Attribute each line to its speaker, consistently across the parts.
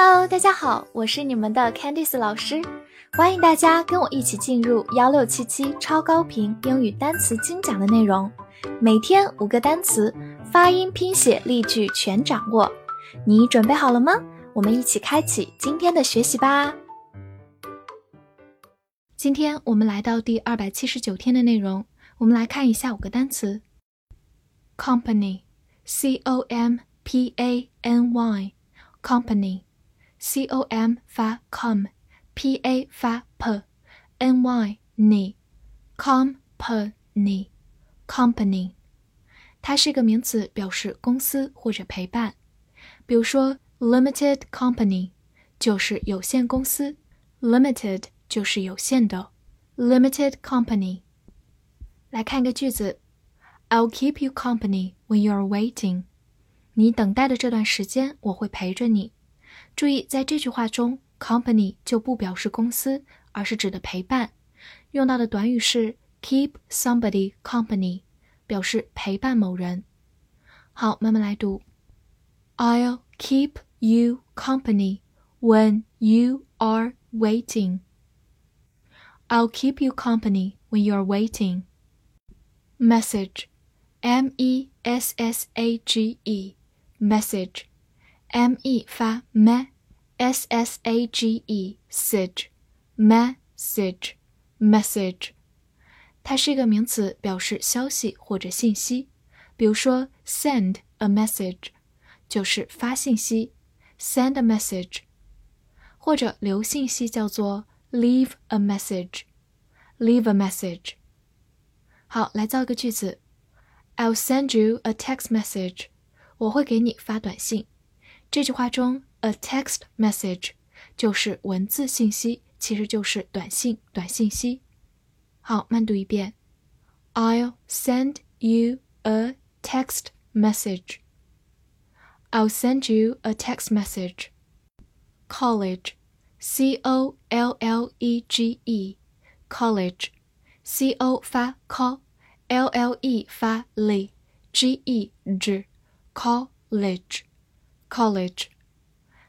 Speaker 1: Hello，大家好，我是你们的 Candice 老师，欢迎大家跟我一起进入幺六七七超高频英语单词精讲的内容，每天五个单词，发音、拼写、例句全掌握，你准备好了吗？我们一起开启今天的学习吧。今天我们来到第二百七十九天的内容，我们来看一下五个单词：company，c o m p a n y，company。c o m 发 com，p a 发 p，n y 你，company，company，它是一个名词，表示公司或者陪伴。比如说，limited company 就是有限公司，limited 就是有限的，limited company。来看一个句子，I'll keep you company when you are waiting。你等待的这段时间，我会陪着你。 注意，在这句话中，company 就不表示公司，而是指的陪伴。用到的短语是 keep somebody company，表示陪伴某人。好，慢慢来读。I'll keep you company when you are waiting. I'll keep you company when you are waiting. Message, M E S S A G E, message. m e 发 me，s s a g e，sage，message，message，它是一个名词，表示消息或者信息。比如说，send a message 就是发信息，send a message，或者留信息叫做 leave a message，leave a message。好，来造一个句子，I'll send you a text message，我会给你发短信。 这句话中，a text message 就是文字信息，其实就是短信、短信息。好，慢读一遍：I'll send you a text message. I'll send you a text message. College, C O L L E G E, college, C O 发 co，L L E 发 li，G E 指 college。 College，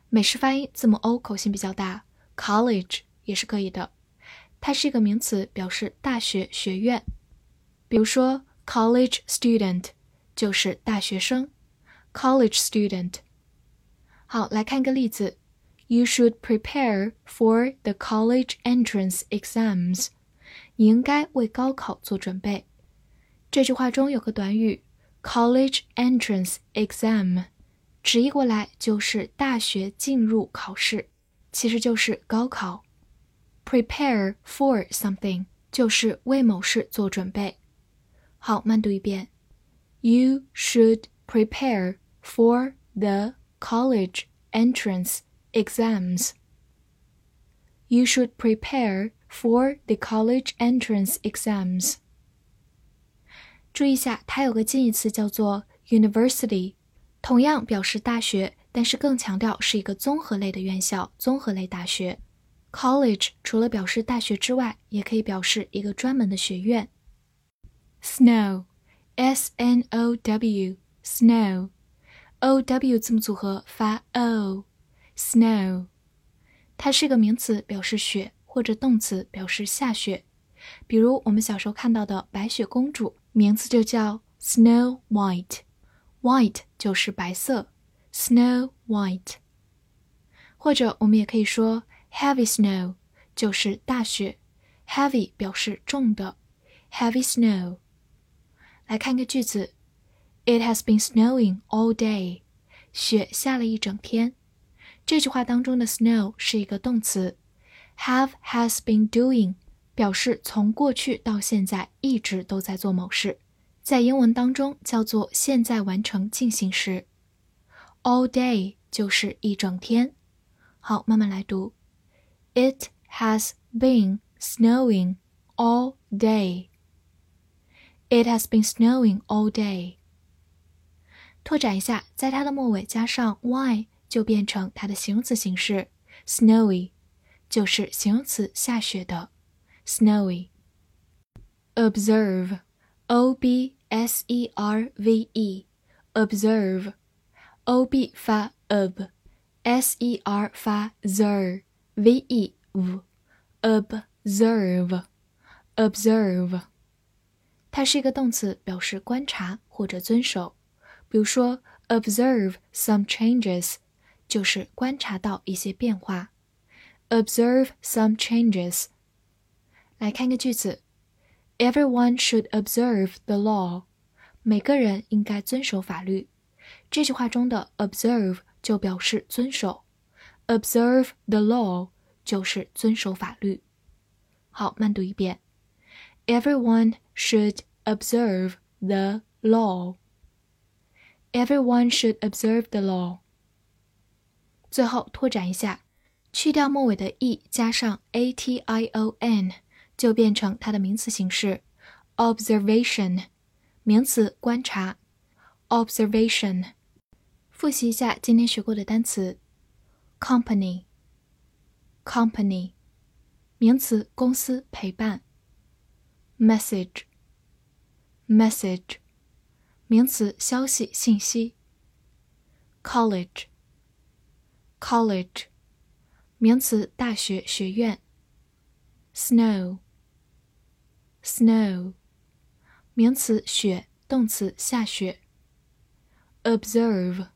Speaker 1: 美式发音字母 O 口型比较大，College 也是可以的。它是一个名词，表示大学、学院。比如说，college student 就是大学生，college student。好，来看一个例子：You should prepare for the college entrance exams。你应该为高考做准备。这句话中有个短语，college entrance exam。直译过来就是大学进入考试，其实就是高考。Prepare for something 就是为某事做准备。好，慢读一遍。You should prepare for the college entrance exams. You should prepare for the college entrance exams. 注意一下，它有个近义词叫做 university。 同样表示大学，但是更强调是一个综合类的院校，综合类大学。College 除了表示大学之外，也可以表示一个专门的学院。Snow，S N O W，Snow，O W 字母组合发 O，Snow，它是一个名词，表示雪，或者动词表示下雪。比如我们小时候看到的白雪公主，名字就叫 Snow White。White 就是白色，Snow White。或者我们也可以说 Heavy snow 就是大雪，Heavy 表示重的，Heavy snow。来看个句子，It has been snowing all day。雪下了一整天。这句话当中的 snow 是一个动词，have has been doing 表示从过去到现在一直都在做某事。 在英文当中叫做现在完成进行时，all day 就是一整天。好，慢慢来读。It has been snowing all day. It has been snowing all day. 拓展一下，在它的末尾加上 y 就变成它的形容词形式，snowy 就是形容词下雪的，snowy。Observe, o b S E R V E observe，O B 发 ob s e r 发 zer，v e v，observe，observe，它是一个动词，表示观察或者遵守。比如说，observe some changes，就是观察到一些变化。observe some changes。来看个句子 ：Everyone should observe the law。每个人应该遵守法律。这句话中的 observe 就表示遵守，observe the law 就是遵守法律。好，慢读一遍：Everyone should observe the law. Everyone should observe the law. 最后拓展一下，去掉末尾的 e，加上 a t i o n， 就变成它的名词形式，observation，名词观察，observation。复习一下今天学过的单词：company，company，名词，公司，陪伴；message，message，名词，消息，信息；college，college，名词，大学，学院 Snow，名词，雪，动词，下雪；observe。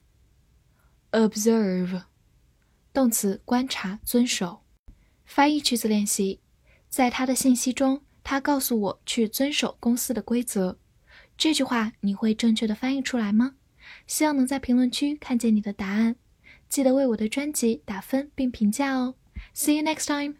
Speaker 1: Observe，动词，观察，遵守。翻译句子练习，在他的信息中，他告诉我去遵守公司的规则。这句话你会正确的翻译出来吗？希望能在评论区看见你的答案。记得为我的专辑打分并评价哦。See you next time.